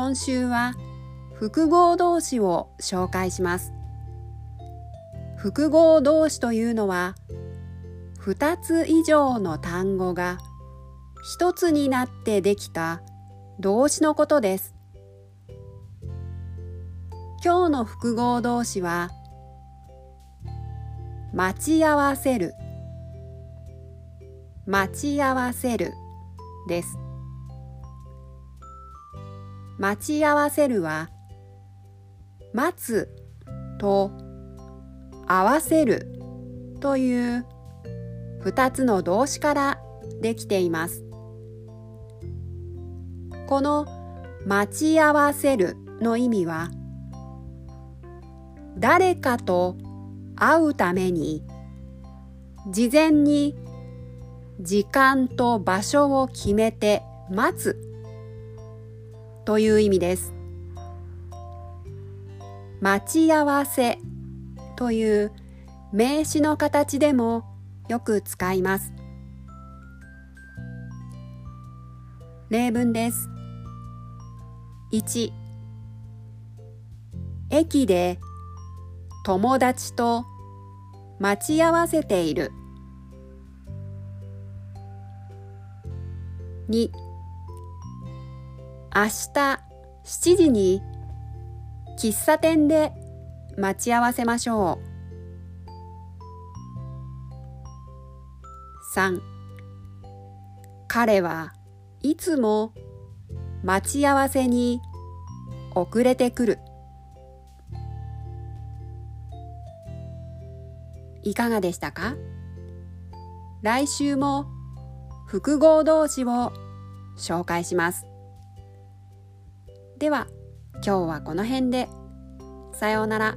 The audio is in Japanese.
今週は複合動詞を紹介します。複合動詞というのは2つ以上の単語が1つになってできた動詞のことです。今日の複合動詞は待ち合わせる。待ち合わせるです。待ち合わせるは待つと合わせるという2つの動詞からできています。この待ち合わせるの意味は誰かと会うために事前に時間と場所を決めて待つという意味です。待ち合わせという名詞の形でもよく使います。例文です。1駅で友達と待ち合わせている。2明日7時に喫茶店で待ち合わせましょう。3彼はいつも待ち合わせに遅れてくる。いかがでしたか？来週も複合動詞を紹介します。では今日はこの辺で。さようなら。